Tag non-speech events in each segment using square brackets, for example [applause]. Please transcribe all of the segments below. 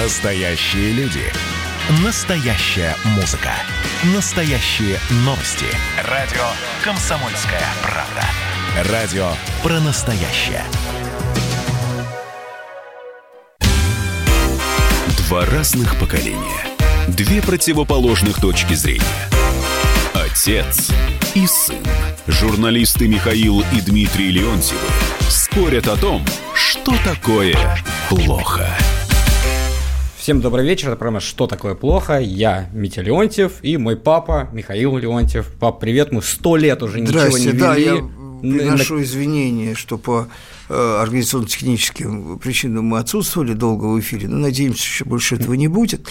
Настоящие люди. Настоящая музыка. Настоящие новости. Радио «Комсомольская правда». Радио про настоящее. Два разных поколения. Две противоположных точки зрения. Отец и сын. Журналисты Михаил и Дмитрий Леонтьевы спорят о том, что такое плохо. Всем добрый вечер. Это программа «Что такое плохо?». Я Митя Леонтьев и мой папа Михаил Леонтьев. Пап, привет. Мы сто лет уже ничего не Здрасте, вели. да, я приношу извинения, что по э, организационно-техническим причинам мы отсутствовали долго в эфире, но надеемся, что больше этого не будет.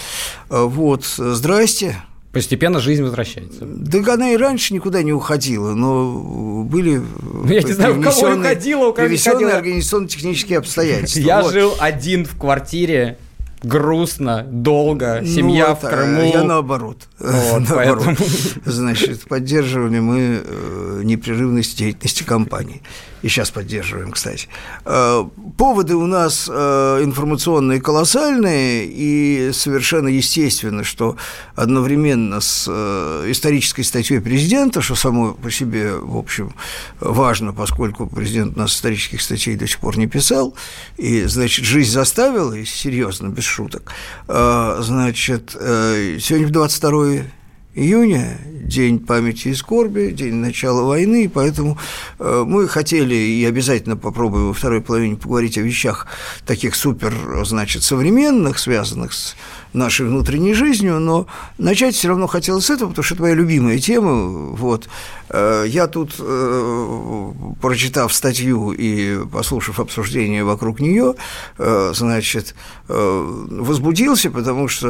Э, Вот, здрасте. Постепенно жизнь возвращается. Да она и раньше никуда не уходила, но были Ну, я не знаю, у кого уходила, у кого не уходила. организационно-технические обстоятельства. Я Вот. жил один в квартире, грустно, долго, Ну, семья в это, Крыму. Я наоборот. [laughs] Вот, наоборот. поэтому- Значит, поддерживали мы э, непрерывность деятельности компании. И сейчас поддерживаем, кстати. Э, Поводы у нас э, информационные колоссальные, и совершенно естественно, что одновременно с э, исторической статьей президента, что само по себе, в общем, важно, поскольку президент у нас исторических статей до сих пор не писал, и, значит, жизнь заставила, и серьезно, без шуток, значит, сегодня 22 июня, день памяти и скорби, день начала войны, поэтому э, мы хотели и обязательно попробуем во второй половине поговорить о вещах таких супер, значит, современных, связанных с нашей внутренней жизнью, но начать все равно хотелось с этого, потому что это моя любимая тема. Вот. Э, Я тут, э, прочитав статью и послушав обсуждение вокруг нее, э, значит, возбудился, потому что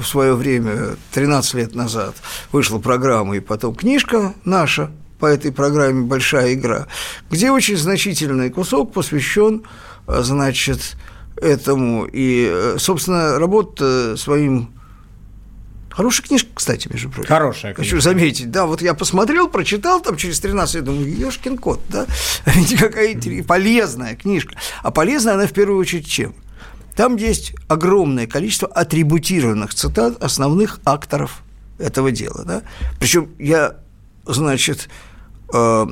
в свое время, 13 лет назад, вышла программа и потом книжка наша по этой программе «Большая игра», где очень значительный кусок посвящен, значит, этому. И, э, собственно, работа своим... Хорошая книжка, кстати, между прочим. Хорошая Хочу книжка. заметить, да, вот я посмотрел, прочитал там через 13 лет, думаю, ешкин кот, да, [laughs] ведь какая интерес- полезная книжка. А полезная она в первую очередь чем? Там есть огромное количество атрибутированных цитат основных акторов этого дела, да. Причем я, значит, э,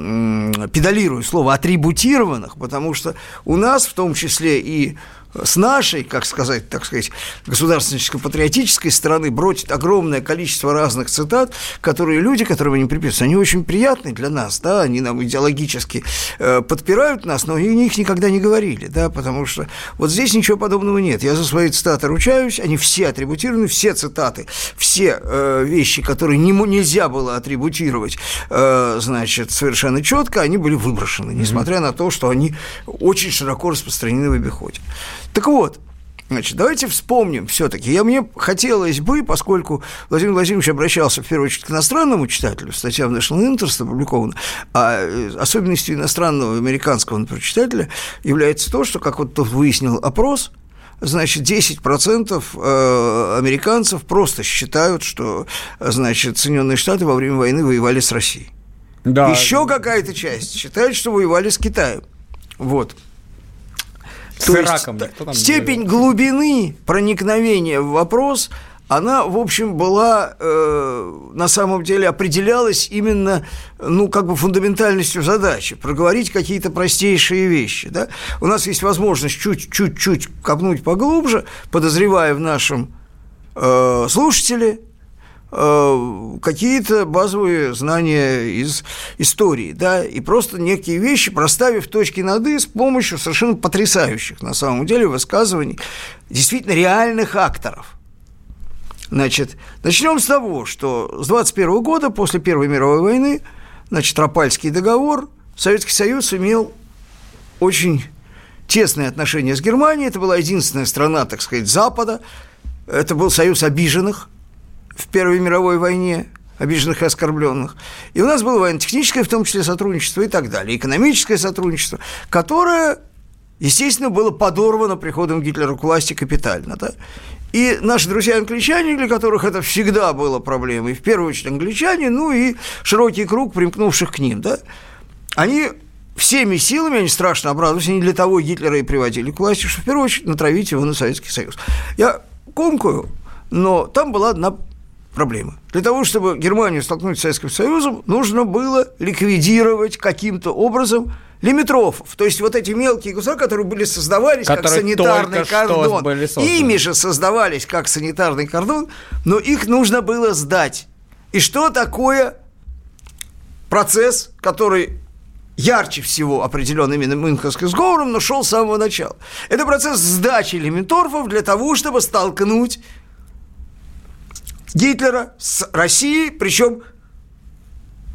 педалирую слово атрибутированных, потому что у нас в том числе и с нашей, как сказать, так сказать, государственно-патриотической стороны бродит огромное количество разных цитат, которые люди, которым они приписываются, они очень приятны для нас, да, они нам идеологически э, подпирают нас, но они о них никогда не говорили, да, потому что вот здесь ничего подобного нет. Я за свои цитаты ручаюсь, они все атрибутированы, все цитаты, все э, вещи, которые не, нельзя было атрибутировать, э, значит, совершенно четко, они были выброшены, несмотря на то, что они очень широко распространены в обиходе. Так вот, Значит, давайте вспомним все-таки. Я мне хотелось бы, поскольку Владимир Владимирович обращался в первую очередь к иностранному читателю, статья в National Interest опубликована, а э, особенностью иностранного американского, например, читателя является то, что, как вот тут выяснил опрос, значит, 10% э, американцев просто считают, что, значит, Соединенные Штаты во время войны воевали с Россией. Да. Еще какая-то часть считает, что воевали с Китаем. Вот. С То есть Ираком никто там степень воевал. глубины проникновения в вопрос, она, в общем, была, э, на самом деле, определялась именно, ну, как бы фундаментальностью задачи, проговорить какие-то простейшие вещи, да. У нас есть возможность чуть-чуть копнуть поглубже, подозревая в нашем э, слушателе какие-то базовые знания из истории, да, и просто некие вещи, проставив точки над «и» с помощью совершенно потрясающих, на самом деле, высказываний действительно реальных акторов. Значит, начнем с того, что с 21 года, после Первой мировой войны, значит, Рапальский договор, Советский Союз имел очень тесные отношения с Германией. Это была единственная страна, так сказать, Запада. Это был союз обиженных в Первой мировой войне, обиженных и оскорбленных. И у нас было военно-техническое, в том числе, сотрудничество и так далее, экономическое сотрудничество, которое, естественно, было подорвано приходом Гитлера к власти капитально. Да? И наши друзья-англичане, для которых это всегда было проблемой, в первую очередь англичане, ну и широкий круг примкнувших к ним, да, они всеми силами, они страшно обрадовались, они для того Гитлера и приводили к власти, что в первую очередь натравить его на Советский Союз. Я комкую, но там была одна проблема. Для того, чтобы Германию столкнуть с Советским Союзом, нужно было ликвидировать каким-то образом лимитрофов. То есть вот эти мелкие государства, которые были создавались Которые как санитарный кордон. Ими же создавались как санитарный кордон, но их нужно было сдать. И что такое процесс, который ярче всего определен именно Мюнхенским сговором, но шел с самого начала. Это процесс сдачи элементорфов для того, чтобы столкнуть Гитлера с Россией, причем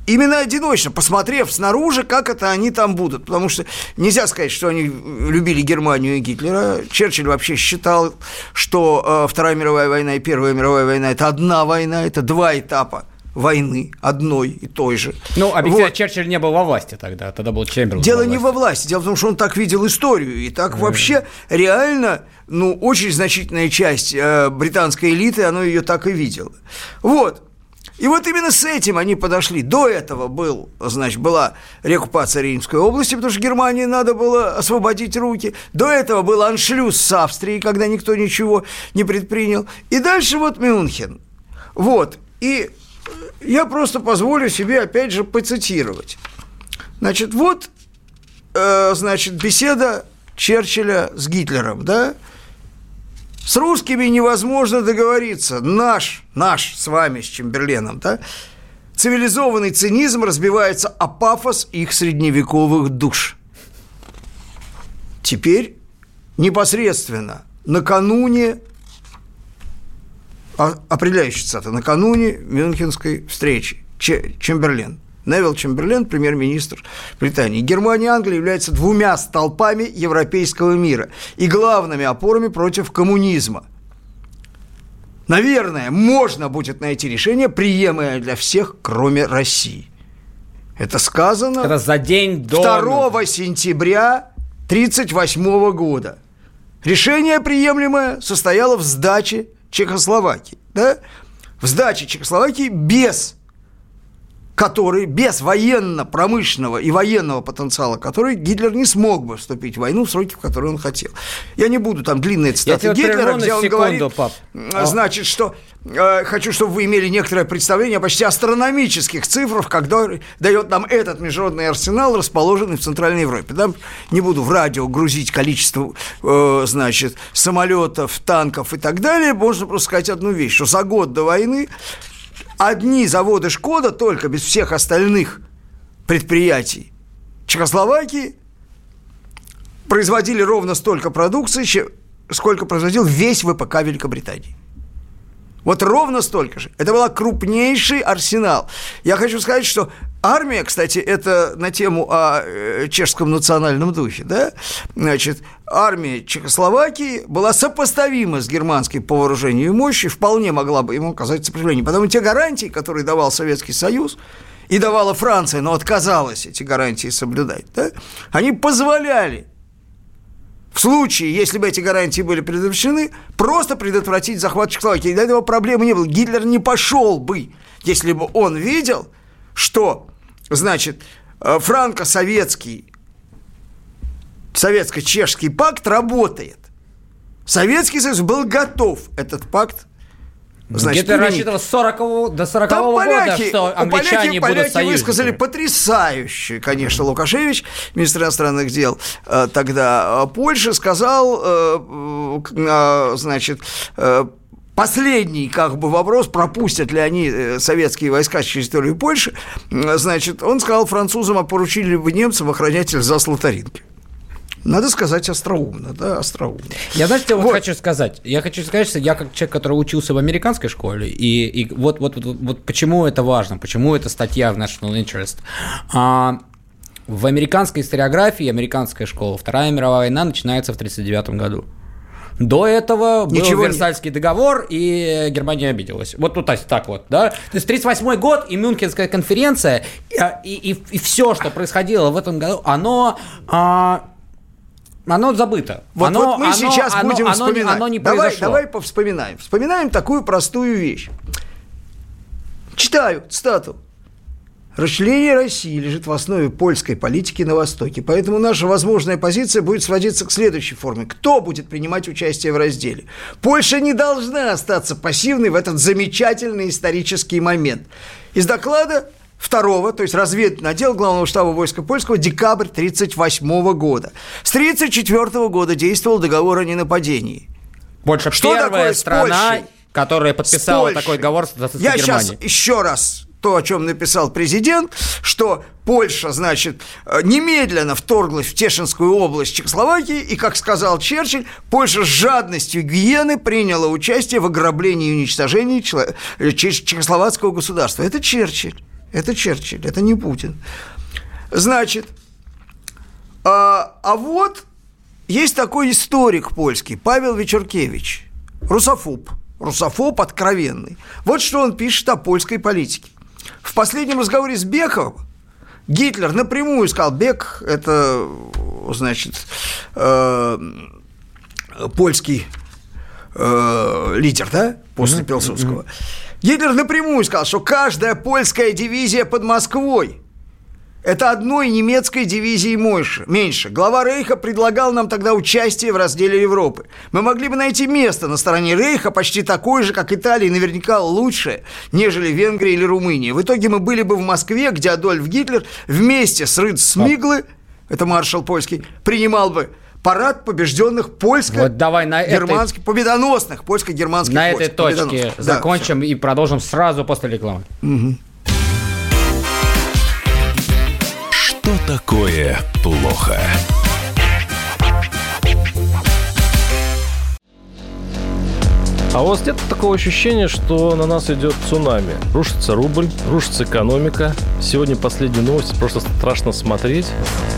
именно одиночно, посмотрев снаружи, как это они там будут. Потому что нельзя сказать, что они любили Германию и Гитлера. Черчилль вообще считал, что э, Вторая мировая война и Первая мировая война – это одна война, это два этапа войны одной и той же. Ну, объективно, Вот. Черчилль не был во власти тогда, тогда был Чемберлен. Дело во не во власти, дело в том, что он так видел историю, и так вообще реально, ну, очень значительная часть э, британской элиты, она ее так и видела. Вот. И вот именно с этим они подошли. До этого был, значит, была реоккупация Римской области, потому что Германии надо было освободить руки. До этого был аншлюз с Австрией, когда никто ничего не предпринял. И дальше вот Мюнхен. Вот. И я просто позволю себе, опять же, поцитировать. Значит, вот, э, значит, беседа Черчилля с Гитлером, да? С русскими невозможно договориться. Наш, наш с вами, с Чемберленом, да? Цивилизованный цинизм разбивается о пафос их средневековых душ. Теперь непосредственно накануне определяющая цитата, накануне Мюнхенской встречи Че- Чемберлен. Невил Чемберлен, премьер-министр Британии. Германия и Англия являются двумя столпами европейского мира и главными опорами против коммунизма. Наверное, можно будет найти решение, приемлемое для всех, кроме России. Это сказано Это за день до... 2 сентября 1938 года. Решение приемлемое состояло в сдаче Чехословакии. Да? В сдаче Чехословакии без который без военно-промышленного и военного потенциала, который Гитлер не смог бы вступить в войну в сроки, в которые он хотел. Я не буду там длинные цитаты тебя Гитлера, где он секунду, говорит, пап. э, значит, что э, хочу, чтобы вы имели некоторое представление о почти астрономических цифрах, когда дает нам этот международный арсенал, расположенный в Центральной Европе. Там не буду в радио грузить количество, э, значит, самолетов, танков и так далее. Можно просто сказать одну вещь, что за год до войны одни заводы «Шкода» только без всех остальных предприятий Чехословакии производили ровно столько продукции, сколько производил весь ВПК Великобритании. Вот ровно столько же. Это был крупнейший арсенал. Я хочу сказать, что армия, кстати, это на тему о э, чешском национальном духе, да? Значит, армия Чехословакии была сопоставима с германской по вооружению и мощи, вполне могла бы ему оказать сопротивление. Потому те гарантии, которые давал Советский Союз, и давала Франция, но отказалась эти гарантии соблюдать, да? они позволяли в случае, если бы эти гарантии были предотвращены, просто предотвратить захват Чехословакии. Для этого проблемы не было. Гитлер не пошел бы, если бы он видел, что, значит, э, франко-советский, советско-чешский пакт работает. Советский Союз был готов этот пакт Значит, применить. рассчитывал с 40 до 40 Там года, поляки, что у англичане поляки, будут поляки союзниками. высказали потрясающий, конечно, Лукашевич, министр иностранных дел э, тогда э, Польши, сказал, э, значит, Последний, как бы, вопрос, пропустят ли они советские войска через территорию Польши, значит, он сказал французам, а поручили бы немцам охранять Эльзас Лотаринки. Надо сказать остроумно, да, остроумно. Я, знаете, что вот Вот. хочу сказать? Я хочу сказать, что я как человек, который учился в американской школе, и, и вот, вот, вот, вот почему это важно, почему эта статья в National Interest. А, в американской историографии, американская школа, Вторая мировая война начинается в 1939 году. До этого был Ничего. Версальский договор, и Германия обиделась. Вот тут так, вот, да. То есть 38 год и Мюнхенская конференция, и, и, все, что происходило в этом году, оно... а, оно забыто. Вот, оно, вот мы оно- сейчас оно- будем оно, вспоминать. Оно не давай, произошло. давай повспоминаем. Вспоминаем такую простую вещь. Читаю цитату. Расчленение России лежит в основе польской политики на Востоке, поэтому наша возможная позиция будет сводиться к следующей форме. Кто будет принимать участие в разделе? Польша не должна остаться пассивной в этот замечательный исторический момент. Из доклада второго, то есть разведывательный отдел Главного штаба войска польского, декабрь 1938 года. С 1934 года действовал договор о ненападении. Польша Что первая такое страна, Польшей? которая подписала такой договор с нацистской Я Германией. сейчас еще раз то, о чем написал президент, что Польша, значит, э, немедленно вторглась в Тешинскую область Чехословакии, и, как сказал Черчилль, Польша с жадностью гиены приняла участие в ограблении и уничтожении э, чех- чехословацкого государства. Это Черчилль. Это Черчилль, это не Путин. Значит, а, а вот есть такой историк польский, Павел Вечеркевич, русофоб, русофоб откровенный. Вот что он пишет о польской политике. В последнем разговоре с Бехом Гитлер напрямую сказал, Бек – это, значит, э, польский э, лидер, да, после Пилсудского. Гитлер напрямую сказал, что каждая польская дивизия под Москвой это одной немецкой дивизии меньше. Глава Рейха предлагал нам тогда участие в разделе Европы. Мы могли бы найти место на стороне Рейха почти такое же, как Италия, и наверняка лучшее, нежели Венгрия или Румыния. В итоге мы были бы в Москве, где Адольф Гитлер вместе с Рыд Смиглы, это маршал польский, принимал бы парад побежденных польско Вот давай на этой- германских победоносных польско-германских На войск. этой точке Победоносных. Да, закончим и продолжим сразу после рекламы. Что такое плохо? А у вас нет такого ощущения, что на нас идет цунами? Рушится рубль, рушится экономика. Сегодня последние новости, просто страшно смотреть.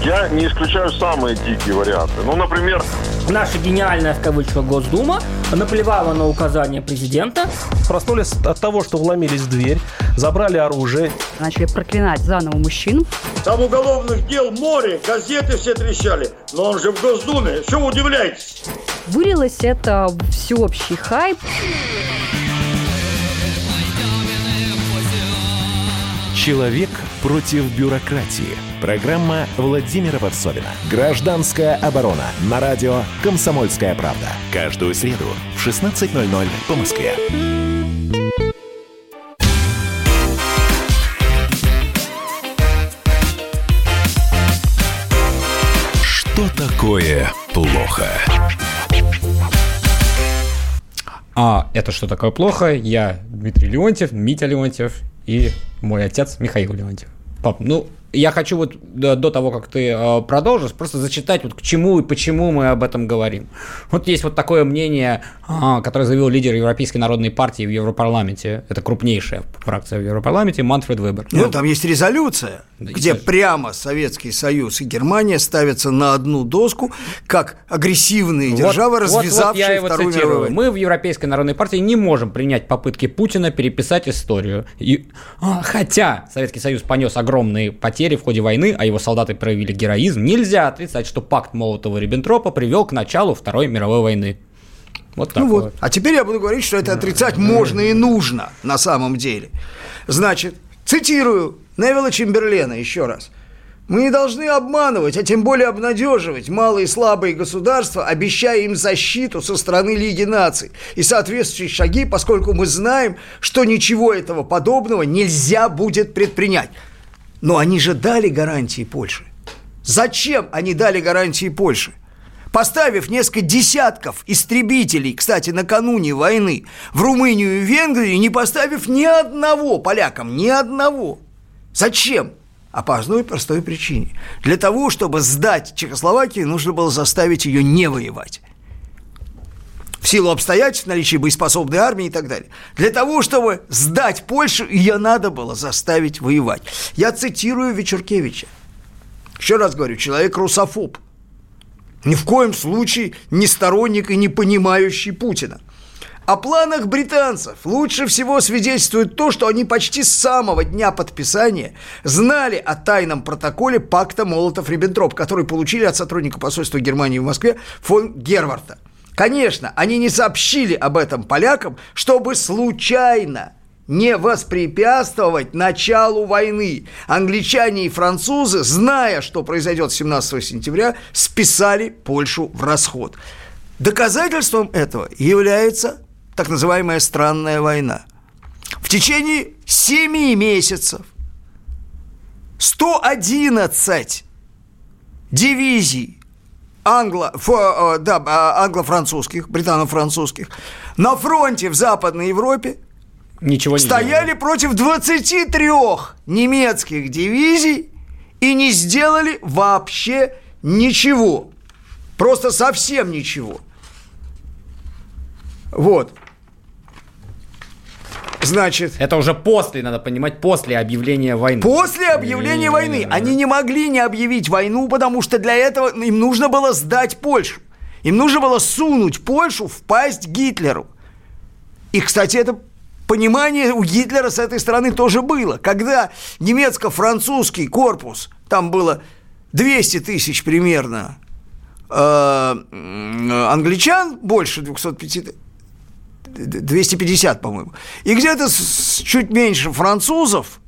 Я не исключаю самые дикие варианты. Ну, например, Наша гениальная, в кавычках, Госдума наплевала на указания президента. Проснулись от того, что вломились в дверь, забрали оружие. начали проклинать заново мужчин. Там уголовных дел море, газеты все трещали. Но он же в Госдуме. Что вы удивляетесь? Вылилось это всеобщий хайп. Человек против бюрократии. Программа Владимира Варсовина. Гражданская оборона. На радио Комсомольская правда. Каждую среду в 16.00 по Москве. Такое плохо? А это что такое плохо? Я Дмитрий Леонтьев, Митя Леонтьев и мой отец Михаил Леонтьев. Пап, ну, я хочу вот до, того, как ты э, продолжишь, просто зачитать, вот к чему и почему мы об этом говорим. Вот есть вот такое мнение, а, которое заявил лидер Европейской народной партии в Европарламенте. Это крупнейшая фракция в Европарламенте, Манфред Вебер. Ну, там есть резолюция, Да, где прямо Советский Союз и Германия ставятся на одну доску, как агрессивные Вот- державы, вот- вот развязавшие я его Вторую цитирую. мировую. Мы в Европейской народной партии не можем принять попытки Путина переписать историю. И- а, хотя Советский Союз понес огромные потери в ходе войны, а его солдаты проявили героизм, нельзя отрицать, что пакт Молотова-Риббентропа привел к началу Второй мировой войны. Вот так Ну вот. вот. А теперь я буду говорить, что это отрицать можно и нужно на самом деле. Значит, цитирую Невилла Чемберлена еще раз. Мы не должны обманывать, а тем более обнадеживать малые и слабые государства, обещая им защиту со стороны Лиги наций и соответствующие шаги, поскольку мы знаем, что ничего этого подобного нельзя будет предпринять. Но они же дали гарантии Польше. Зачем они дали гарантии Польше? Поставив несколько десятков истребителей, кстати, накануне войны, в Румынию и Венгрию, не поставив ни одного полякам, ни одного. Зачем? А по одной простой причине. Для того, чтобы сдать Чехословакию, нужно было заставить ее не воевать в силу обстоятельств, наличия боеспособной армии и так далее. Для того, чтобы сдать Польшу, ее надо было заставить воевать. Я цитирую Вечеркевича. Еще раз говорю, человек русофоб. Ни в коем случае не сторонник и не понимающий Путина. О планах британцев лучше всего свидетельствует то, что они почти с самого дня подписания знали о тайном протоколе пакта Молотов-Риббентроп, который получили от сотрудника посольства Германии в Москве фон Герварта. Конечно, они не сообщили об этом полякам, чтобы случайно не воспрепятствовать началу войны. Англичане и французы, зная, что произойдет 17 сентября, списали Польшу в расход. Доказательством этого является так называемая странная война. В течение 7 месяцев 111 дивизий англо, фо, э, да, а, англо-французских, британо-французских на фронте в Западной Европе Ничего не стояли делали. против 23 немецких дивизий и не сделали вообще ничего. Просто совсем ничего. Вот. Значит, Это уже после, надо понимать, после объявления войны. После объявления войны они не могли не объявить войну, потому что для этого им нужно было сдать Польшу. Им нужно было сунуть Польшу в пасть Гитлеру. И, кстати, это понимание у Гитлера с этой стороны тоже было. Когда немецко-французский корпус, там было 200 тысяч примерно э, англичан, больше 250, 250, по-моему. И где-то с- чуть меньше французов.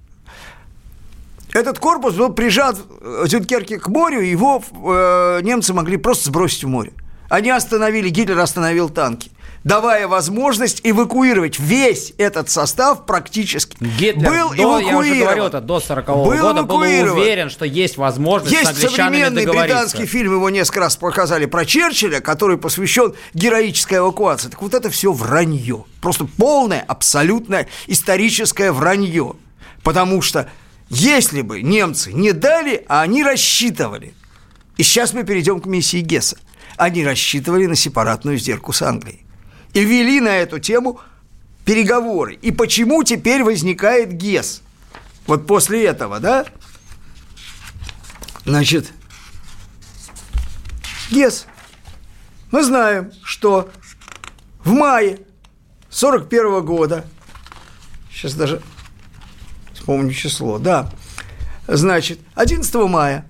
Этот корпус был прижат в Дюнкерке к морю, его э, немцы могли просто сбросить в море. Они остановили, Гитлер остановил танки, давая возможность эвакуировать весь этот состав практически. Гитлер был до, я уже эвакуирован. говорю, это до 40 Был года был эвакуирован. уверен, что есть возможность Есть современный британский фильм, его несколько раз показали про Черчилля, который посвящен героической эвакуации. Так вот это все вранье. Просто полное, абсолютное историческое вранье. Потому что если бы немцы не дали, а они рассчитывали. И сейчас мы перейдем к миссии Гесса. Они рассчитывали на сепаратную сделку с Англией. И вели на эту тему переговоры. И почему теперь возникает ГЕС? Вот после этого, да? Значит, ГЕС. Мы знаем, что в мае 41 года, сейчас даже вспомню число, да, значит, 11 мая,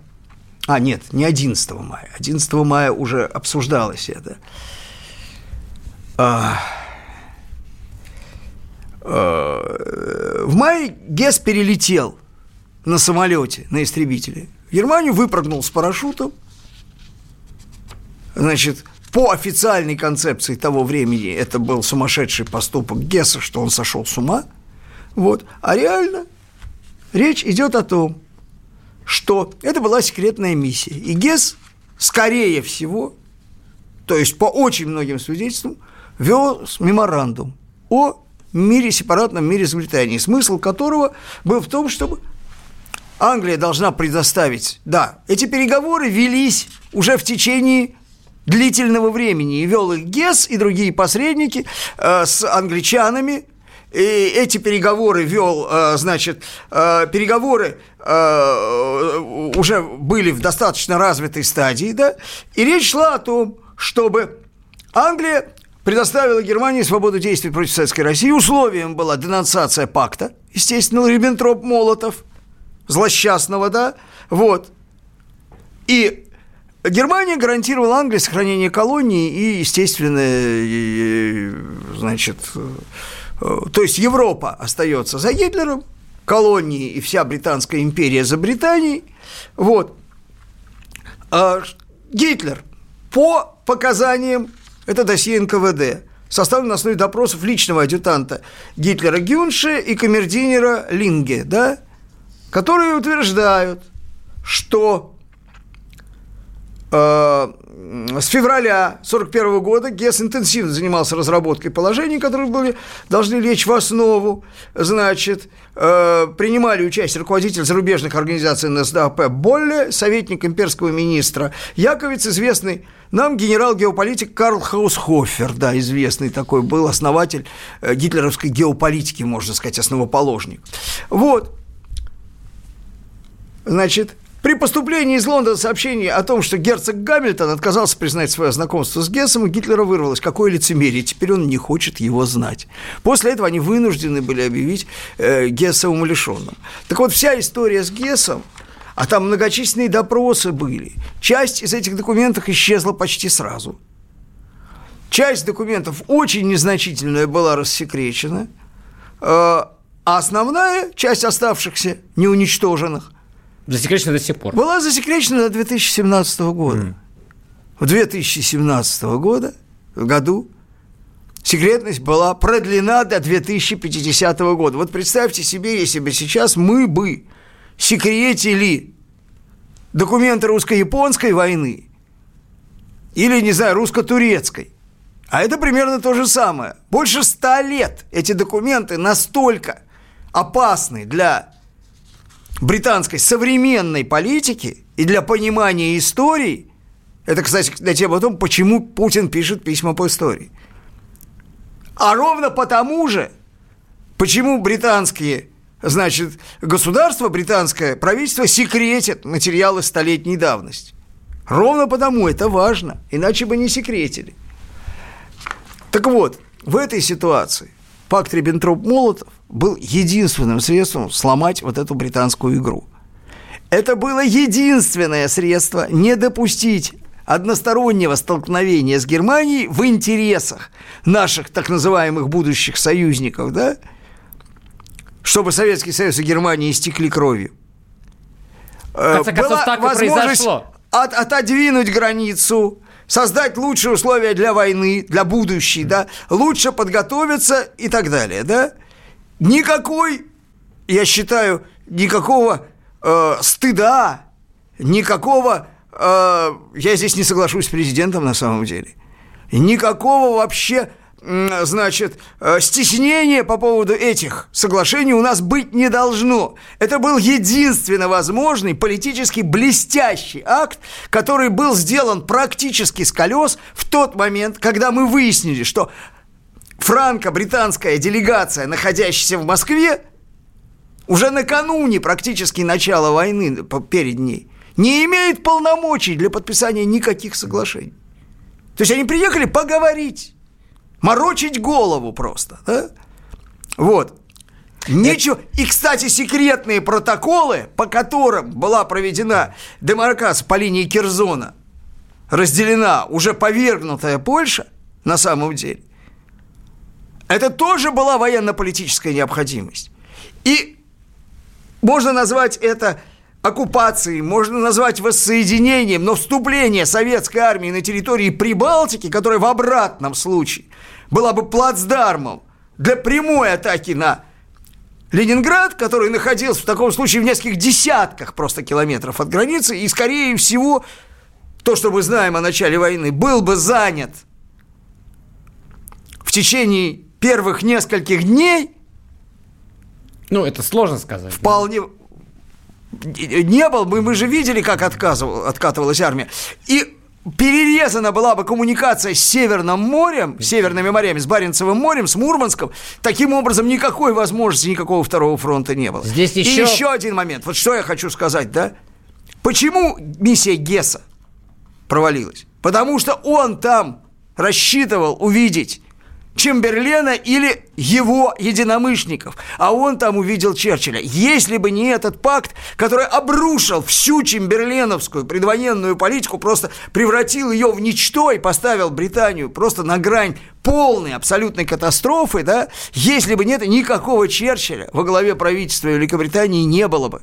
а нет, не 11 мая, 11 мая уже обсуждалось это, В мае ГЕС перелетел на самолете, на истребителе. В Германию выпрыгнул с парашютом. Значит, по официальной концепции того времени это был сумасшедший поступок Гесса, что он сошел с ума. Вот. А реально речь идет о том, что это была секретная миссия. И Гесс, скорее всего, то есть по очень многим свидетельствам, вел меморандум о мире, сепаратном мире с Британией, смысл которого был в том, чтобы Англия должна предоставить... Да, эти переговоры велись уже в течение длительного времени. И вел их ГЕС и другие посредники э, с англичанами. И эти переговоры вел, э, значит, э, переговоры э, уже были в достаточно развитой стадии, да, и речь шла о том, чтобы Англия предоставила Германии свободу действий против Советской России. Условием была денонсация пакта, естественно, Риббентроп-Молотов, злосчастного, да, вот. И Германия гарантировала Англии сохранение колонии и, естественно, значит, э, то есть Европа остается за Гитлером, колонии и вся Британская империя за Британией, вот. А Гитлер по показаниям, это досье НКВД, составлен на основе допросов личного адъютанта Гитлера Гюнше и камердинера Линге, да, которые утверждают, что с февраля 1941 года ГЕС интенсивно занимался разработкой положений, которые были, должны лечь в основу. Значит, э, принимали участие руководитель зарубежных организаций НСДАП Болле, советник имперского министра Яковец, известный нам генерал-геополитик Карл Хаусхофер, да, известный такой, был основатель э, гитлеровской геополитики, можно сказать, основоположник. Вот. Значит, при поступлении из Лондона сообщение о том, что герцог Гамильтон отказался признать свое знакомство с Гессом, у Гитлера вырвалось, какое лицемерие, теперь он не хочет его знать. После этого они вынуждены были объявить э, Гесса умалишенным. Так вот, вся история с Гессом, а там многочисленные допросы были, часть из этих документов исчезла почти сразу. Часть документов очень незначительная была рассекречена, э, А основная часть оставшихся, неуничтоженных, Засекречено до сих пор. была засекречена до 2017 года. В 2017 года, году секретность была продлена до 2050 года. Вот представьте себе, если бы сейчас мы бы секретили документы русско-японской войны или, не знаю, русско-турецкой. А это примерно то же самое. Больше ста лет эти документы настолько опасны для британской современной политики и для понимания истории. Это, кстати, на тему о том, почему Путин пишет письма по истории. А ровно потому же, почему британские, значит, государство, британское правительство секретит материалы столетней давности. Ровно потому это важно, иначе бы не секретили. Так вот, в этой ситуации пакт Риббентроп-Молотов был единственным средством сломать вот эту британскую игру. Это было единственное средство не допустить одностороннего столкновения с Германией в интересах наших так называемых будущих союзников, да, чтобы Советский Союз и Германия истекли кровью. В конце концов, Была так и возможность произошло. от- отодвинуть границу, создать лучшие условия для войны, для будущей, да, лучше подготовиться и так далее, да. Никакой, я считаю, никакого э, стыда, никакого, э, я здесь не соглашусь с президентом на самом деле, никакого вообще, значит, э, стеснения по поводу этих соглашений у нас быть не должно. Это был единственно возможный политически блестящий акт, который был сделан практически с колес в тот момент, когда мы выяснили, что франко-британская делегация, находящаяся в Москве, уже накануне практически начала войны перед ней, не имеет полномочий для подписания никаких соглашений. То есть они приехали поговорить, морочить голову просто. да? Вот. Ничего. И, кстати, секретные протоколы, по которым была проведена демаркация по линии Кирзона, разделена уже повергнутая Польша, на самом деле, это тоже была военно-политическая необходимость. И можно назвать это оккупацией, можно назвать воссоединением, но вступление советской армии на территории Прибалтики, которая в обратном случае была бы плацдармом для прямой атаки на Ленинград, который находился в таком случае в нескольких десятках просто километров от границы, и, скорее всего, то, что мы знаем о начале войны, был бы занят в течение первых нескольких дней Ну, это сложно сказать. вполне не был, мы, мы же видели, как отказывал, откатывалась армия. И перерезана была бы коммуникация с Северным морем, с Северными морями, с Баренцевым морем, с Мурманском. Таким образом, никакой возможности, никакого второго фронта не было. Здесь И еще- еще один момент. Вот что я хочу сказать, да? Почему миссия Гесса провалилась? Потому что он там рассчитывал увидеть Чемберлена или его единомышленников, а он там увидел Черчилля. Если бы не этот пакт, который обрушил всю чемберленовскую предвоенную политику, просто превратил ее в ничто и поставил Британию просто на грань полной абсолютной катастрофы, да, если бы нет никакого Черчилля во главе правительства Великобритании не было бы.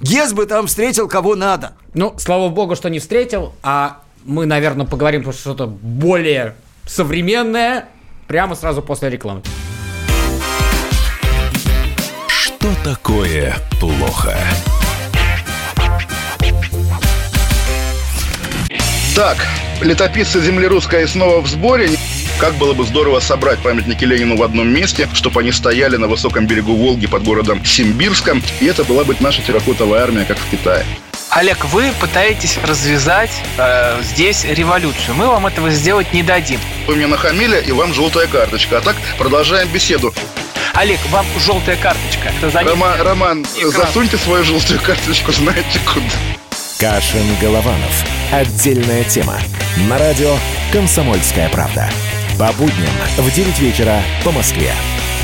Гес бы там встретил кого надо. Ну, слава богу, что не встретил, а мы, наверное, поговорим про что-то более современное прямо сразу после рекламы. Что такое плохо? Так, летописцы земли русской снова в сборе. Как было бы здорово собрать памятники Ленину в одном месте, чтобы они стояли на высоком берегу Волги под городом Симбирском, и это была бы наша терракотовая армия, как в Китае. Олег, вы пытаетесь развязать э, здесь революцию. Мы вам этого сделать не дадим. Вы мне нахамили, и вам желтая карточка. А так продолжаем беседу. Олег, вам желтая карточка. За Рома- Роман, Экран. засуньте свою желтую карточку, знаете куда. Кашин-Голованов. Отдельная тема. На радио «Комсомольская правда». По будням в 9 вечера по Москве.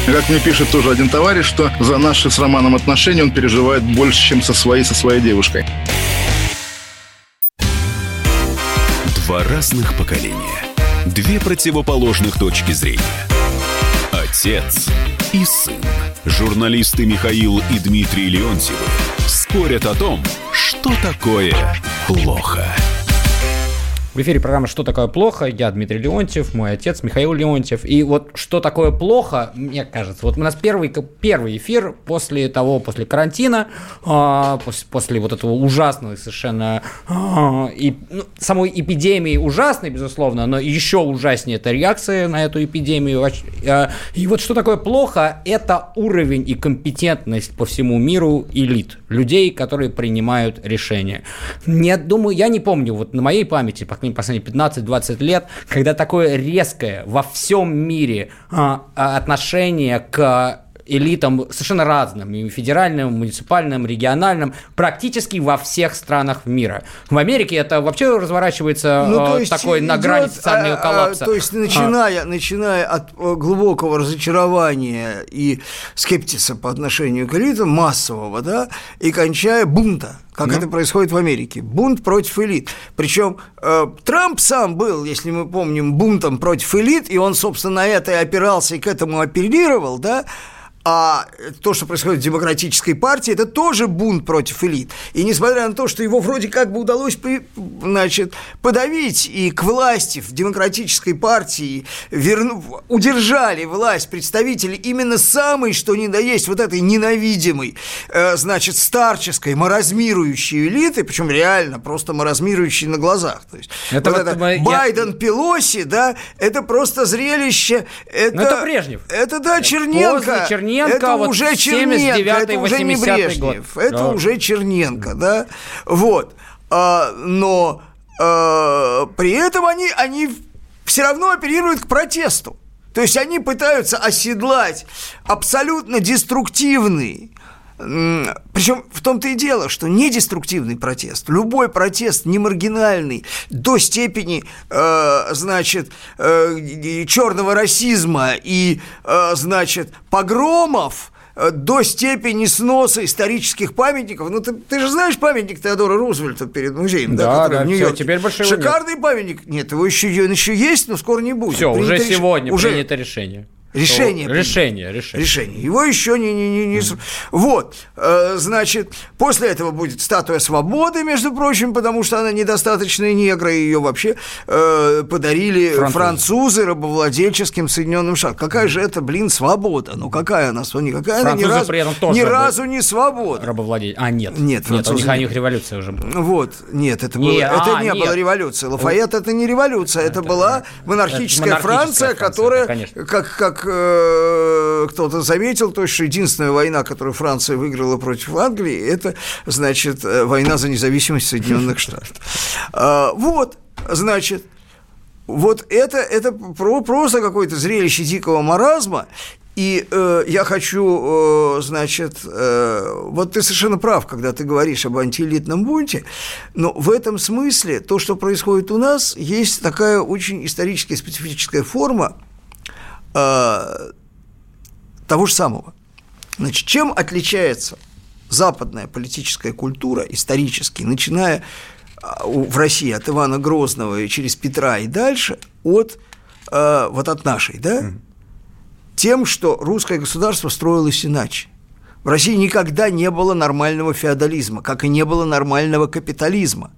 Как мне пишет тоже один товарищ, что за наши с Романом отношения он переживает больше, чем со своей, со своей девушкой. Два разных поколения. Две противоположных точки зрения. Отец и сын. Журналисты Михаил и Дмитрий Леонтьевы спорят о том, что такое плохо. В эфире программа «Что такое плохо?» Я Дмитрий Леонтьев, мой отец Михаил Леонтьев. И вот что такое плохо, мне кажется, вот у нас первый, первый эфир после того, после карантина, э, после, после вот этого ужасного совершенно, э, и, ну, самой эпидемии ужасной, безусловно, но еще ужаснее это реакция на эту эпидемию. Э, и вот что такое плохо, это уровень и компетентность по всему миру элит, людей, которые принимают решения. Не думаю, я не помню, вот на моей памяти, по последние 15-20 лет, когда такое резкое во всем мире а, а, отношение к элитам совершенно разным, и федеральным, муниципальным, региональным, практически во всех странах мира. В Америке это вообще разворачивается ну, э, такой на грани социального а, коллапса. То есть, начиная, а. начиная от э, глубокого разочарования и скептиса по отношению к элитам, массового, да, и кончая бунта, как ну. это происходит в Америке. Бунт против элит. Причем э, Трамп сам был, если мы помним, бунтом против элит, и он, собственно, на это и опирался, и к этому апеллировал, да, а то, что происходит в демократической партии, это тоже бунт против элит. И несмотря на то, что его вроде как бы удалось значит, подавить и к власти в демократической партии верну, удержали власть представители именно самой, что ни да есть, вот этой ненавидимой, э, значит, старческой, маразмирующей элиты, причем реально просто маразмирующей на глазах. То есть, это вот, вот это мы, Байден, я... Пелоси, да, это просто зрелище. Это, Но это Брежнев. Это, да, Черненко. Поздно, Черненко Черненко, это вот уже Черненко, это уже не Брежнев, год. это да. уже Черненко, да, вот, а, но а, при этом они, они все равно оперируют к протесту. То есть они пытаются оседлать абсолютно деструктивный причем в том-то и дело, что не деструктивный протест, любой протест не маргинальный до степени, э, значит, э, черного расизма и, э, значит, погромов, э, до степени сноса исторических памятников. Ну, ты, ты же знаешь памятник Теодора Рузвельта перед музеем, да, да, который да в Нью-Йорке? теперь больше Шикарный нет. памятник. Нет, его еще, он еще есть, но скоро не будет. Все, уже реш... сегодня уже... принято решение. Решение. Решение, решение. Решение. Его еще не... не, не, не... Mm. Вот, э, значит, после этого будет статуя свободы, между прочим, потому что она недостаточная негра, и ее вообще э, подарили французы. французы рабовладельческим Соединенным Штатам. Какая же это, блин, свобода? Ну, какая она? Никакая французы она ни разу, при этом тоже ни разу не свобода. Рабовладель. А, нет. Нет, нет у них, у них революция уже была. Вот, нет, это, не, было, а, это не нет. была революция. Лафайет – это не революция, это, это была монархическая, это монархическая Франция, Франция, которая, да, как, как э, кто-то заметил, то, что единственная война, которую Франция выиграла против Англии, это, значит, э, война за независимость Соединенных Штатов. А, вот, значит, вот это, это просто какое-то зрелище дикого маразма, и э, я хочу, э, значит, э, вот ты совершенно прав, когда ты говоришь об антиэлитном бунте, но в этом смысле то, что происходит у нас, есть такая очень исторически специфическая форма того же самого. Значит, чем отличается западная политическая культура исторически, начиная а, в России от Ивана Грозного и через Петра и дальше, от э, вот от нашей, да, тем, что русское государство строилось иначе. В России никогда не было нормального феодализма, как и не было нормального капитализма.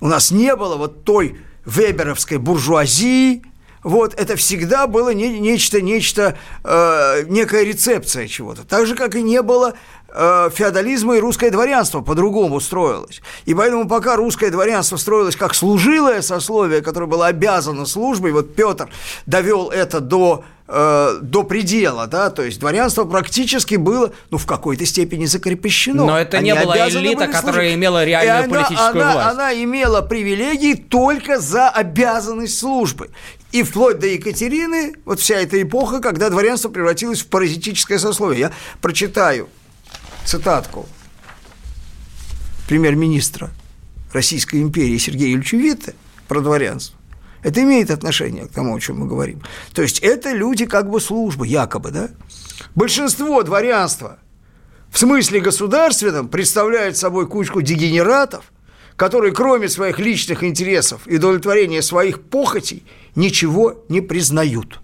У нас не было вот той веберовской буржуазии, вот это всегда было не, нечто, нечто, э, некая рецепция чего-то. Так же, как и не было э, феодализма и русское дворянство по-другому строилось. И поэтому пока русское дворянство строилось как служилое сословие, которое было обязано службой, вот Петр довел это до э, до предела, да, то есть дворянство практически было, ну, в какой-то степени закрепощено. Но это Они не была элита, которая имела реальную и политическую она, власть. Она имела привилегии только за обязанность службы. И вплоть до Екатерины, вот вся эта эпоха, когда дворянство превратилось в паразитическое сословие. Я прочитаю цитатку премьер-министра Российской империи Сергея Ильича Витте про дворянство. Это имеет отношение к тому, о чем мы говорим. То есть это люди как бы службы, якобы, да? Большинство дворянства в смысле государственном представляет собой кучку дегенератов, которые кроме своих личных интересов и удовлетворения своих похотей ничего не признают.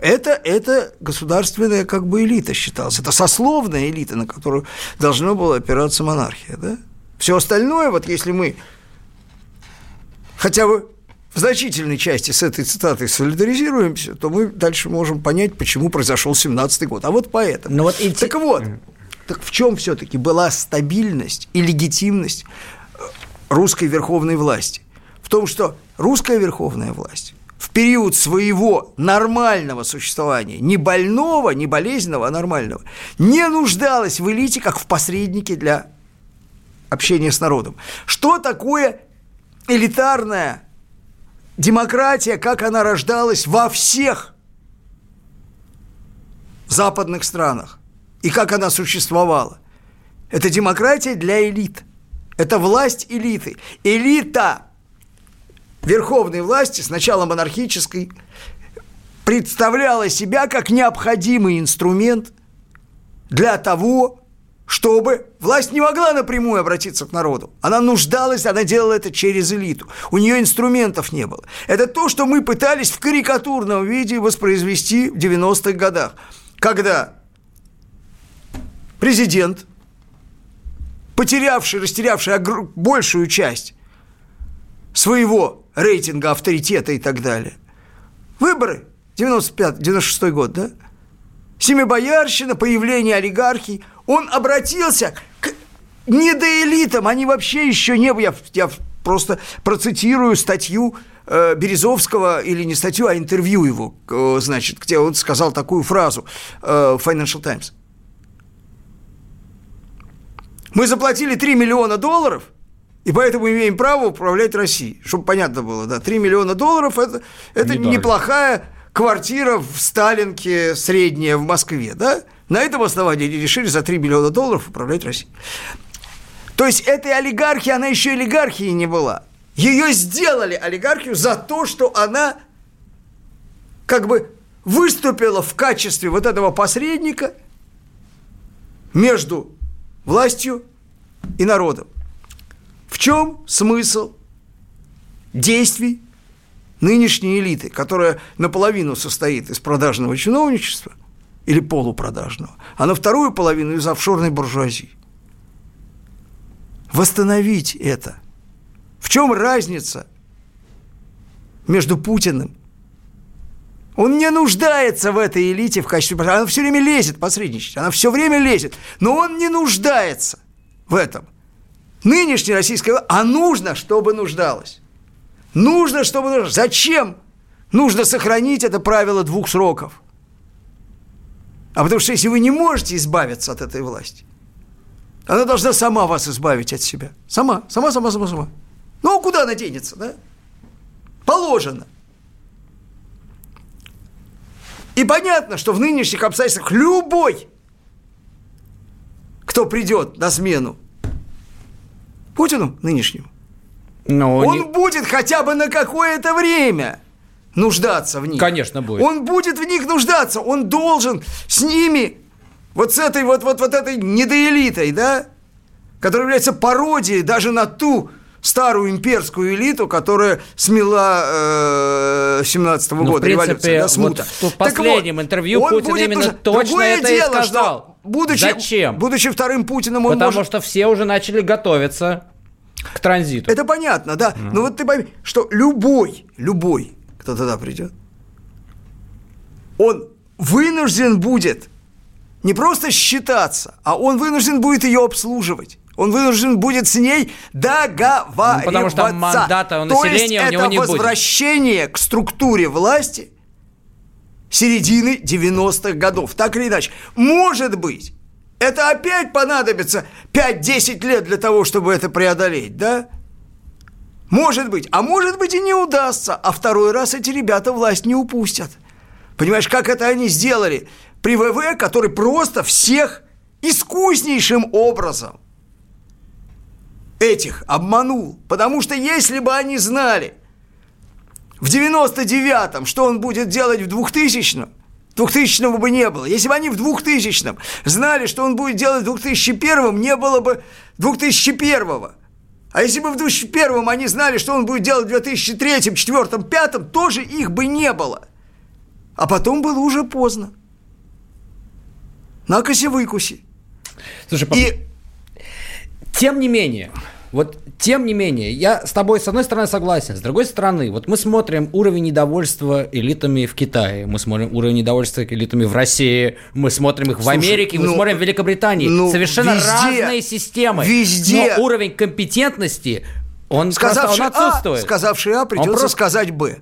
Это, это государственная как бы элита считалась. Это сословная элита, на которую должна была опираться монархия. Да? Все остальное, вот если мы хотя бы в значительной части с этой цитатой солидаризируемся, то мы дальше можем понять, почему произошел 17-й год. А вот поэтому. Ну вот и так вот, так в чем все-таки была стабильность и легитимность э, русской верховной власти? В том, что русская верховная власть в период своего нормального существования, не больного, не болезненного, а нормального, не нуждалась в элите, как в посреднике для общения с народом. Что такое элитарная демократия, как она рождалась во всех западных странах и как она существовала. Это демократия для элит. Это власть элиты. Элита верховной власти, сначала монархической, представляла себя как необходимый инструмент для того, чтобы власть не могла напрямую обратиться к народу. Она нуждалась, она делала это через элиту. У нее инструментов не было. Это то, что мы пытались в карикатурном виде воспроизвести в 90-х годах, когда президент, потерявший, растерявший большую часть своего рейтинга, авторитета и так далее. Выборы, 95-96 год, да? Семибоярщина, появление олигархий, он обратился к недоэлитам, они вообще еще не... Я, я просто процитирую статью э, Березовского, или не статью, а интервью его, э, значит, где он сказал такую фразу э, в Financial Times. Мы заплатили 3 миллиона долларов, и поэтому имеем право управлять Россией. Чтобы понятно было, да, 3 миллиона долларов это, это неплохая квартира в Сталинке средняя в Москве, да? На этом основании они решили за 3 миллиона долларов управлять Россией. То есть этой олигархии, она еще олигархией не была. Ее сделали олигархию за то, что она как бы выступила в качестве вот этого посредника между властью и народом. В чем смысл действий нынешней элиты, которая наполовину состоит из продажного чиновничества или полупродажного, а на вторую половину из офшорной буржуазии? Восстановить это. В чем разница между Путиным он не нуждается в этой элите в качестве... Она все время лезет посредничать, она все время лезет, но он не нуждается в этом. Нынешняя российская а нужно, чтобы нуждалась. Нужно, чтобы. Зачем? Нужно сохранить это правило двух сроков. А потому что если вы не можете избавиться от этой власти, она должна сама вас избавить от себя. Сама, сама, сама, сама, сама. Ну, а куда она денется, да? Положено. И понятно, что в нынешних обстоятельствах любой, кто придет на смену Путину нынешнему, Но он не... будет хотя бы на какое-то время нуждаться в них. Конечно, будет. Он будет в них нуждаться. Он должен с ними, вот с этой вот, вот, вот этой недоэлитой, да, которая является пародией даже на ту старую имперскую элиту, которая смела э, 17 -го Ну, года революцию, да, смута. вот в последнем интервью он Путин будет именно нужен. точно Другое это и дело, что сказал. будучи, Зачем? Будучи вторым Путиным, он Потому может... что все уже начали готовиться к транзиту. Это понятно, да. Но вот ты пойми, что любой, любой, кто туда придет, он вынужден будет не просто считаться, а он вынужден будет ее обслуживать. Он вынужден будет с ней договариваться. Ну, потому что мандата у То населения есть у него это не будет. возвращение к структуре власти середины 90-х годов. Так или иначе. Может быть, это опять понадобится 5-10 лет для того, чтобы это преодолеть, да? Может быть. А может быть и не удастся. А второй раз эти ребята власть не упустят. Понимаешь, как это они сделали при ВВ, который просто всех искуснейшим образом этих обманул. Потому что если бы они знали в 99-м, что он будет делать в 2000-м, 2000 бы не было. Если бы они в 2000-м знали, что он будет делать в 2001-м, не было бы 2001-го. А если бы в 2001-м они знали, что он будет делать в 2003, 2004, 2005, тоже их бы не было. А потом было уже поздно. Накоси выкуси. Слушай, и... тем не менее, вот тем не менее, я с тобой с одной стороны согласен, с другой стороны, вот мы смотрим уровень недовольства элитами в Китае, мы смотрим уровень недовольства элитами в России, мы смотрим их Слушай, в Америке, ну, мы смотрим в Великобритании. Ну, Совершенно везде, разные системы. Везде. Но уровень компетентности, он, сказавший просто, он отсутствует. А, сказавший А, придется просто... сказать Б.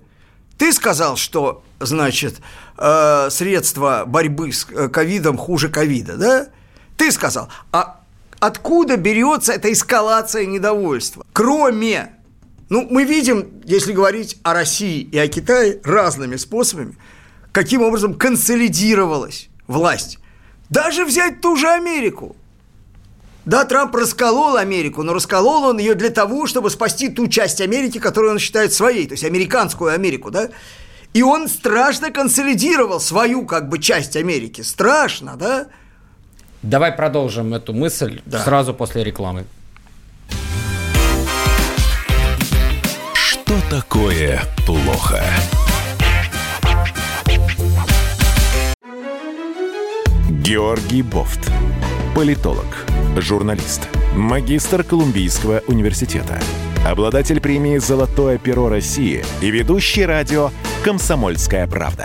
Ты сказал, что, значит, э, средства борьбы с э, ковидом хуже ковида, да? Ты сказал. А Откуда берется эта эскалация недовольства? Кроме, ну, мы видим, если говорить о России и о Китае, разными способами, каким образом консолидировалась власть. Даже взять ту же Америку. Да, Трамп расколол Америку, но расколол он ее для того, чтобы спасти ту часть Америки, которую он считает своей, то есть американскую Америку, да? И он страшно консолидировал свою как бы часть Америки. Страшно, да? Давай продолжим эту мысль да. сразу после рекламы. Что такое плохо? Георгий Бофт. Политолог, журналист, магистр Колумбийского университета, обладатель премии «Золотое перо России» и ведущий радио «Комсомольская правда»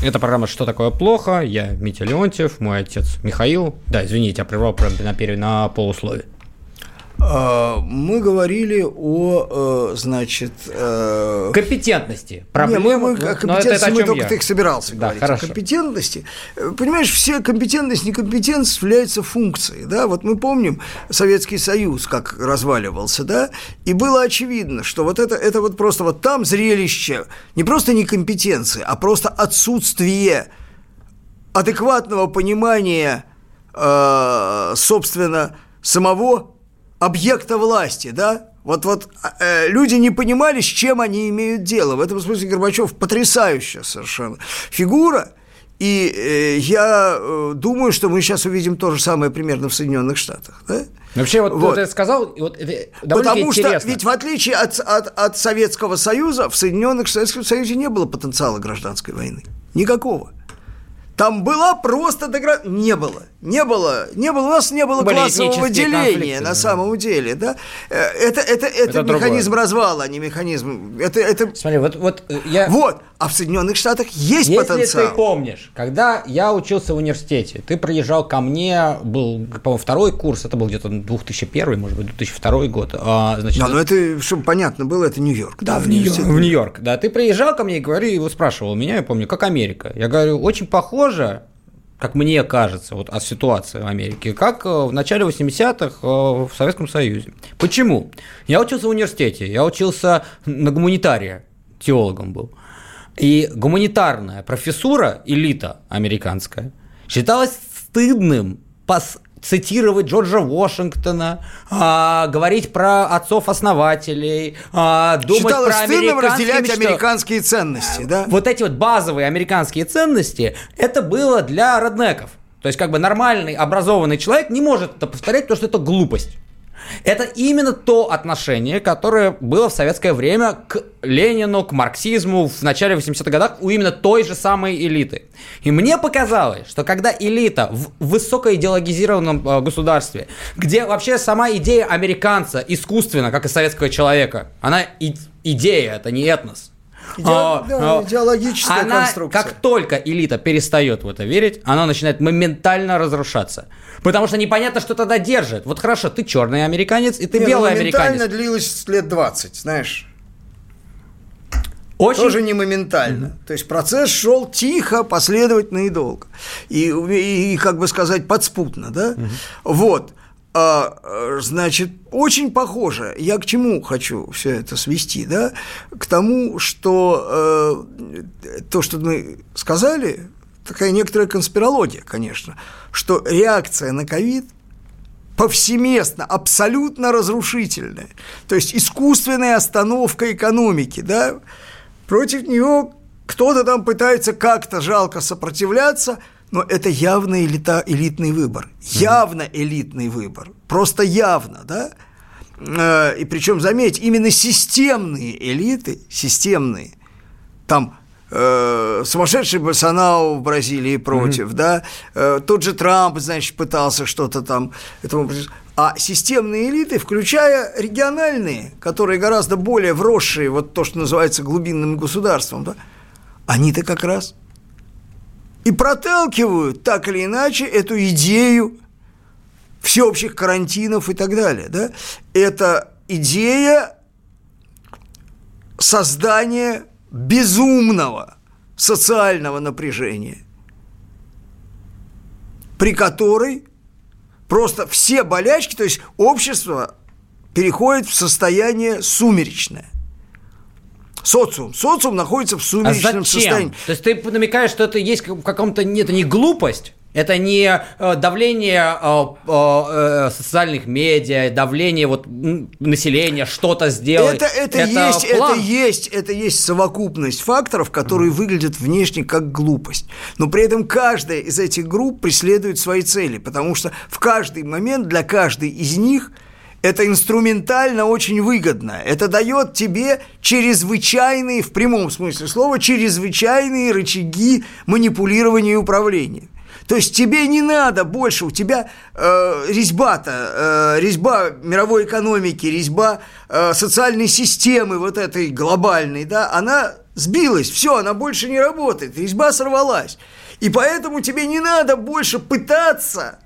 Это программа «Что такое плохо?». Я Митя Леонтьев, мой отец Михаил. Да, извините, я прервал на, на полусловие. А, мы говорили о, э, значит... Э, компетентности. Проблемы. Не, мы, мы, о компетентности это, это мы только я. ты собирался да, говорить. Хорошо. О компетентности. Понимаешь, все компетентность, некомпетентность являются функцией. Да? Вот мы помним Советский Союз, как разваливался, да, и было очевидно, что вот это, это вот просто вот там зрелище не просто некомпетенции, а просто отсутствие адекватного понимания, э, собственно, самого объекта власти, да? Вот, вот э, люди не понимали, с чем они имеют дело. В этом смысле Горбачев потрясающая совершенно фигура. И э, я э, думаю, что мы сейчас увидим то же самое примерно в Соединенных Штатах. Да? Вообще, вот, вот. ты сказал, вот это Потому интересно. что ведь в отличие от, от, от Советского Союза, в Соединенных Советском Союзе не было потенциала гражданской войны. Никакого. Там была просто деградация. Не было. Не было. Не было. У нас не было классового деления на самом деле. Да? Э, это, это, это, это механизм другое. развала, а не механизм. Это, это... Смотри, вот, вот э, я. Вот. А в Соединенных Штатах есть Если потенциал. Если ты помнишь, когда я учился в университете, ты приезжал ко мне, был, по-моему, второй курс, это был где-то 2001, может быть, 2002 год. А, значит, да, ну это, чтобы понятно было, это Нью-Йорк. Да, в Нью-Йорк. В Нью-Йорк, да. Ты приезжал ко мне и говорил, спрашивал меня, я помню, как Америка. Я говорю, очень похоже, как мне кажется, вот от ситуации в Америке, как э, в начале 80-х э, в Советском Союзе. Почему? Я учился в университете, я учился на гуманитария, теологом был. И гуманитарная профессура, элита американская, считалась стыдным цитировать Джорджа Вашингтона, а, говорить про отцов-основателей, а, думать Считалось про американские разделять мечты. американские ценности, да? Вот эти вот базовые американские ценности, это было для роднеков. То есть, как бы нормальный, образованный человек не может это повторять, потому что это глупость. Это именно то отношение, которое было в советское время к Ленину, к марксизму в начале 80-х годах у именно той же самой элиты. И мне показалось, что когда элита в высокоидеологизированном э, государстве, где вообще сама идея американца искусственно, как и советского человека, она и, идея, это не этнос, Иде... А, да, идеологическая она, конструкция. Как только элита перестает в это верить, она начинает моментально разрушаться. Потому что непонятно, что тогда держит. Вот хорошо, ты черный американец, и ты Не, ну, белый ну, американец. Моментально длилось лет 20, знаешь. Очень... Тоже не моментально. Mm-hmm. То есть процесс шел тихо, последовательно и долго. И, и, и как бы сказать, подспутно, да? Mm-hmm. Вот. А, значит, очень похоже. Я к чему хочу все это свести, да? К тому, что э, то, что мы сказали, такая некоторая конспирология, конечно, что реакция на ковид повсеместно, абсолютно разрушительная. То есть искусственная остановка экономики, да, против него кто-то там пытается как-то жалко сопротивляться, но это явно элита, элитный выбор. Явно элитный выбор. Просто явно, да? Э, и причем, заметь, именно системные элиты, системные, там э, сумасшедший Болсонaro в Бразилии против, mm-hmm. да, э, тот же Трамп, значит, пытался что-то там этому а системные элиты, включая региональные, которые гораздо более вросшие, вот то, что называется глубинным государством, да, они-то как раз и проталкивают так или иначе эту идею всеобщих карантинов и так далее. Да? Это идея создания безумного социального напряжения, при которой просто все болячки, то есть общество переходит в состояние сумеречное. Социум. Социум находится в сумеречном а зачем? состоянии. То есть ты намекаешь, что это есть в каком-то... Это не глупость, это не э, давление э, э, социальных медиа, давление вот населения что-то сделать. Это, это, это есть, план. это есть, это есть совокупность факторов, которые mm. выглядят внешне как глупость. Но при этом каждая из этих групп преследует свои цели, потому что в каждый момент для каждой из них это инструментально очень выгодно. Это дает тебе чрезвычайные, в прямом смысле слова, чрезвычайные рычаги манипулирования и управления. То есть тебе не надо больше, у тебя э, резьба-то, э, резьба мировой экономики, резьба э, социальной системы вот этой глобальной, да, она сбилась, все, она больше не работает, резьба сорвалась. И поэтому тебе не надо больше пытаться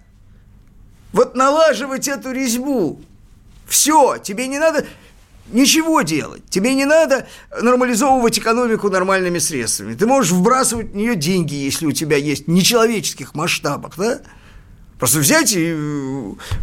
вот налаживать эту резьбу. Все, тебе не надо ничего делать. Тебе не надо нормализовывать экономику нормальными средствами. Ты можешь вбрасывать в нее деньги, если у тебя есть нечеловеческих масштабах, да? Просто взять и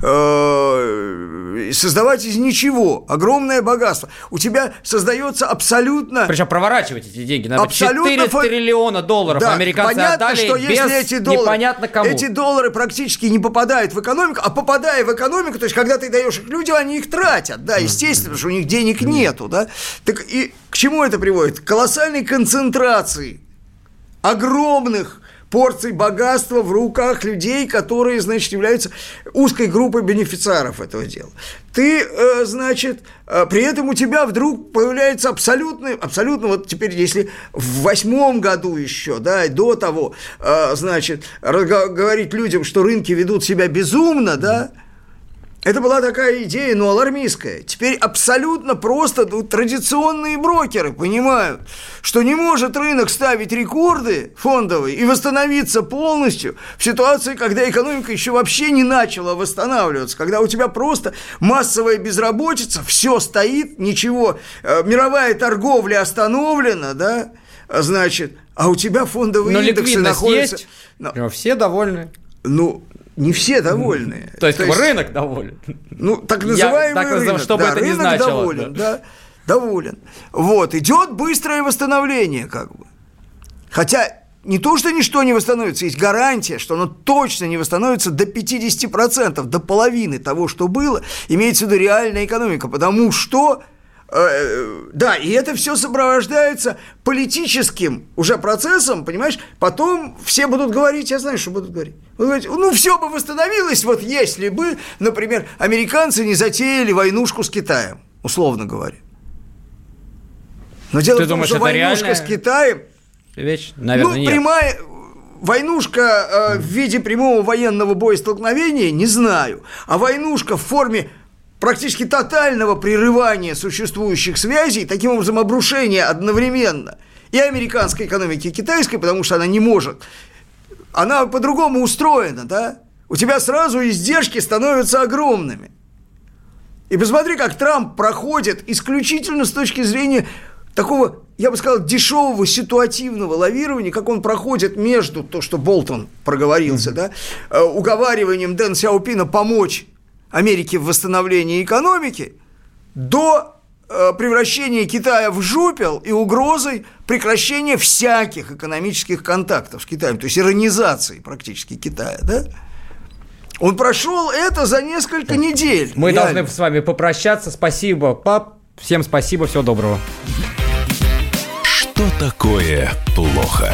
э, создавать из ничего огромное богатство. У тебя создается абсолютно... Причем проворачивать эти деньги. Надо абсолютно 4 фон... триллиона долларов да, американцы понятно, отдали что без если эти доллары, непонятно кому. Эти доллары практически не попадают в экономику, а попадая в экономику, то есть когда ты даешь их людям, они их тратят, да, естественно, потому что у них денег нету, да. Так и к чему это приводит? К колоссальной концентрации огромных порций богатства в руках людей, которые, значит, являются узкой группой бенефициаров этого дела. Ты, э, значит, э, при этом у тебя вдруг появляется абсолютно, абсолютно, вот теперь, если в восьмом году еще, да, до того, э, значит, говорить людям, что рынки ведут себя безумно, да, это была такая идея, ну, алармистская. Теперь абсолютно просто ну, традиционные брокеры понимают, что не может рынок ставить рекорды фондовые и восстановиться полностью в ситуации, когда экономика еще вообще не начала восстанавливаться, когда у тебя просто массовая безработица, все стоит, ничего, э, мировая торговля остановлена, да, значит, а у тебя фондовые Но индексы находятся... Есть, но... Все довольны. Ну, не все довольны. То есть, То есть рынок доволен. Ну, так называемый Я, так, рынок. Что бы да, это рынок ни значило. доволен, да. да, доволен. Вот, идет быстрое восстановление, как бы. Хотя не то, что ничто не восстановится, есть гарантия, что оно точно не восстановится до 50%, до половины того, что было, имеется в виду реальная экономика, потому что да, и это все сопровождается политическим уже процессом, понимаешь? Потом все будут говорить, я знаю, что будут говорить. Будут говорить ну, все бы восстановилось, вот если бы, например, американцы не затеяли войнушку с Китаем, условно говоря. Но дело Ты в том, думаешь, что войнушка реальная? с Китаем... Вещь? Наверное, ну, нет. прямая войнушка э, в виде прямого военного боестолкновения, не знаю. А войнушка в форме практически тотального прерывания существующих связей, таким образом обрушения одновременно и американской экономики, и китайской, потому что она не может. Она по-другому устроена, да? У тебя сразу издержки становятся огромными. И посмотри, как Трамп проходит исключительно с точки зрения такого, я бы сказал, дешевого ситуативного лавирования, как он проходит между то, что Болтон проговорился, да, э, уговариванием Дэн Сяопина помочь Америки в восстановлении экономики до э, превращения Китая в жупел и угрозой прекращения всяких экономических контактов с Китаем, то есть иронизации практически Китая, да? Он прошел это за несколько недель. Мы Реально. должны с вами попрощаться. Спасибо, пап. Всем спасибо, всего доброго. Что такое плохо?